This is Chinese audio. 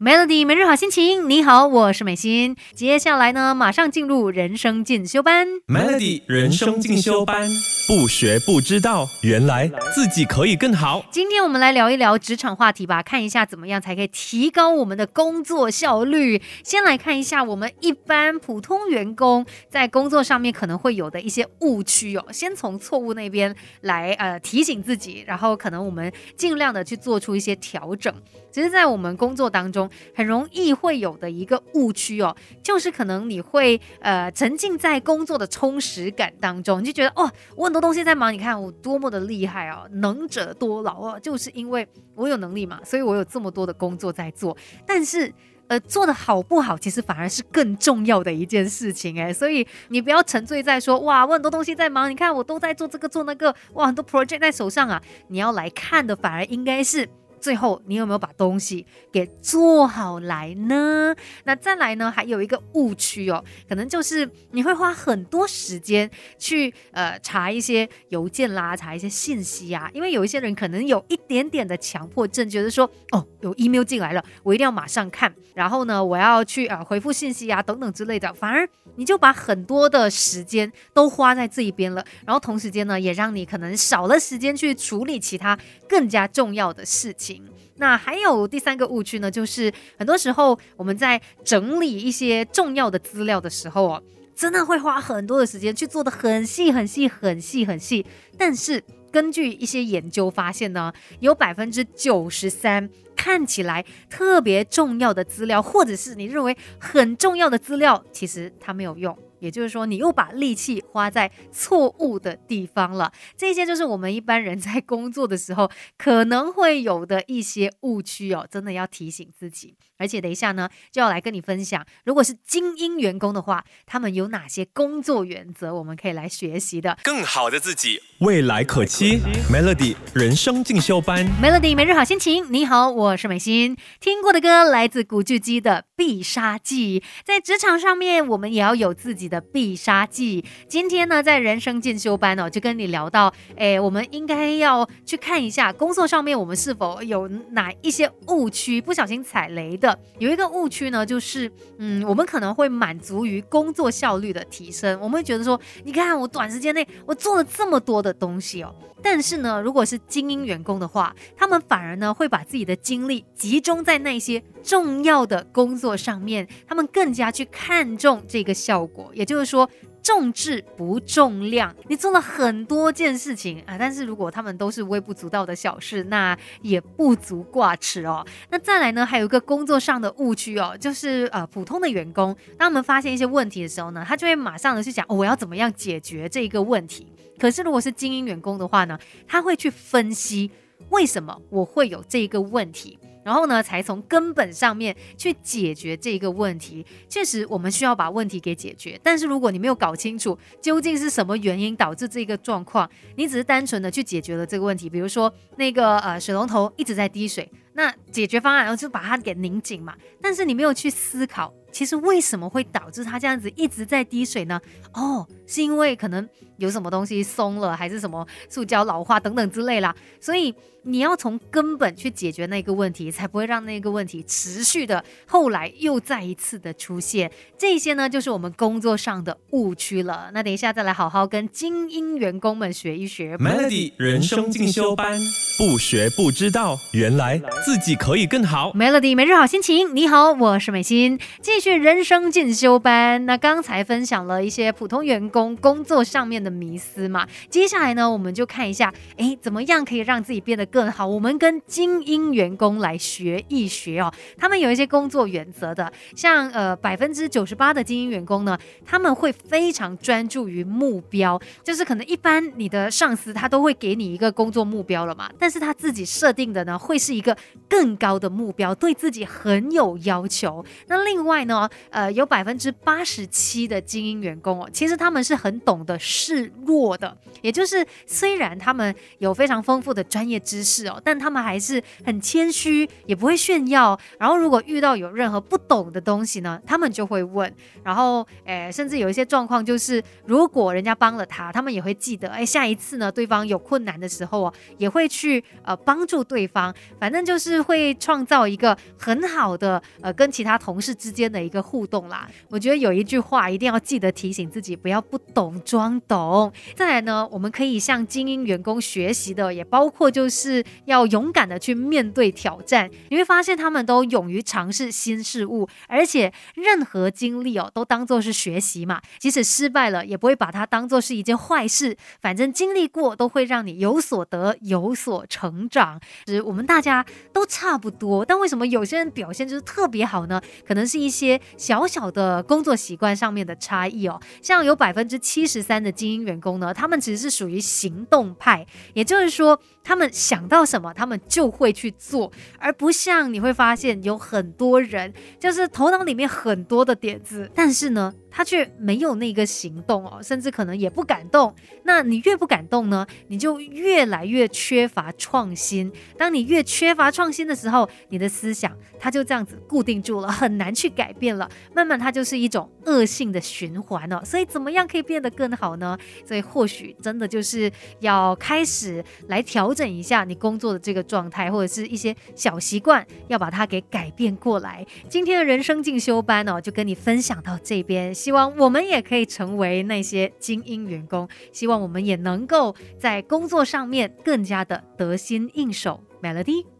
Melody 每日好心情，你好，我是美心。接下来呢，马上进入人生进修班。Melody 人生进修班，不学不知道，原来自己可以更好。今天我们来聊一聊职场话题吧，看一下怎么样才可以提高我们的工作效率。先来看一下我们一般普通员工在工作上面可能会有的一些误区哦。先从错误那边来呃提醒自己，然后可能我们尽量的去做出一些调整。其实，在我们工作当中，很容易会有的一个误区哦，就是可能你会呃沉浸在工作的充实感当中，你就觉得哦，我多东西在忙，你看我多么的厉害啊，能者多劳啊，就是因为我有能力嘛，所以我有这么多的工作在做。但是，呃，做的好不好，其实反而是更重要的一件事情哎，所以你不要沉醉在说哇，我很多东西在忙，你看我都在做这个做那个，哇，很多 project 在手上啊，你要来看的反而应该是。最后，你有没有把东西给做好来呢？那再来呢？还有一个误区哦，可能就是你会花很多时间去呃查一些邮件啦，查一些信息啊。因为有一些人可能有一点点的强迫症，觉得说哦，有 email 进来了，我一定要马上看，然后呢，我要去呃回复信息啊等等之类的。反而你就把很多的时间都花在这一边了，然后同时间呢，也让你可能少了时间去处理其他更加重要的事情。那还有第三个误区呢，就是很多时候我们在整理一些重要的资料的时候哦，真的会花很多的时间去做的很细很细很细很细。但是根据一些研究发现呢，有百分之九十三看起来特别重要的资料，或者是你认为很重要的资料，其实它没有用。也就是说，你又把力气花在错误的地方了。这些就是我们一般人在工作的时候可能会有的一些误区哦，真的要提醒自己。而且等一下呢，就要来跟你分享，如果是精英员工的话，他们有哪些工作原则，我们可以来学习的。更好的自己，未来可期。Melody 人生进修班，Melody 每日好心情。你好，我是美心。听过的歌来自古巨基的《必杀技》。在职场上面，我们也要有自己的必杀技。今天呢，在人生进修班哦，就跟你聊到，哎，我们应该要去看一下工作上面我们是否有哪一些误区，不小心踩雷的。有一个误区呢，就是嗯，我们可能会满足于工作效率的提升，我们会觉得说，你看我短时间内我做了这么多的东西哦，但是呢，如果是精英员工的话，他们反而呢会把自己的精力集中在那些重要的工作上面，他们更加去看重这个效果，也就是说。重质不重量，你做了很多件事情啊，但是如果他们都是微不足道的小事，那也不足挂齿哦。那再来呢，还有一个工作上的误区哦，就是呃，普通的员工，当我们发现一些问题的时候呢，他就会马上的去想，我要怎么样解决这一个问题。可是如果是精英员工的话呢，他会去分析为什么我会有这个问题。然后呢，才从根本上面去解决这个问题。确实，我们需要把问题给解决。但是，如果你没有搞清楚究竟是什么原因导致这个状况，你只是单纯的去解决了这个问题，比如说那个呃水龙头一直在滴水，那解决方案然后就把它给拧紧嘛。但是你没有去思考。其实为什么会导致它这样子一直在滴水呢？哦，是因为可能有什么东西松了，还是什么塑胶老化等等之类啦。所以你要从根本去解决那个问题，才不会让那个问题持续的后来又再一次的出现。这些呢，就是我们工作上的误区了。那等一下再来好好跟精英员工们学一学。Melody 人生进修班，不学不知道，原来自己可以更好。Melody 每日好心情，你好，我是美心。继续人生进修班，那刚才分享了一些普通员工工作上面的迷思嘛，接下来呢，我们就看一下，哎，怎么样可以让自己变得更好？我们跟精英员工来学一学哦，他们有一些工作原则的，像呃百分之九十八的精英员工呢，他们会非常专注于目标，就是可能一般你的上司他都会给你一个工作目标了嘛，但是他自己设定的呢，会是一个更高的目标，对自己很有要求。那另外。呢，呃，有百分之八十七的精英员工哦，其实他们是很懂得示弱的，也就是虽然他们有非常丰富的专业知识哦，但他们还是很谦虚，也不会炫耀。然后如果遇到有任何不懂的东西呢，他们就会问。然后，诶，甚至有一些状况就是，如果人家帮了他，他们也会记得，哎，下一次呢，对方有困难的时候哦，也会去呃帮助对方。反正就是会创造一个很好的呃跟其他同事之间的的一个互动啦。我觉得有一句话一定要记得提醒自己，不要不懂装懂。再来呢，我们可以向精英员工学习的，也包括就是要勇敢的去面对挑战。你会发现他们都勇于尝试新事物，而且任何经历哦都当做是学习嘛。即使失败了，也不会把它当做是一件坏事。反正经历过都会让你有所得，有所成长。是我们大家都差不多，但为什么有些人表现就是特别好呢？可能是一些些小小的工作习惯上面的差异哦。像有百分之七十三的精英员工呢，他们其实是属于行动派，也就是说，他们想到什么，他们就会去做，而不像你会发现有很多人，就是头脑里面很多的点子，但是呢。他却没有那个行动哦，甚至可能也不敢动。那你越不敢动呢，你就越来越缺乏创新。当你越缺乏创新的时候，你的思想它就这样子固定住了，很难去改变了。慢慢它就是一种恶性的循环哦。所以怎么样可以变得更好呢？所以或许真的就是要开始来调整一下你工作的这个状态，或者是一些小习惯，要把它给改变过来。今天的人生进修班哦，就跟你分享到这边。希望我们也可以成为那些精英员工，希望我们也能够在工作上面更加的得心应手。Melody。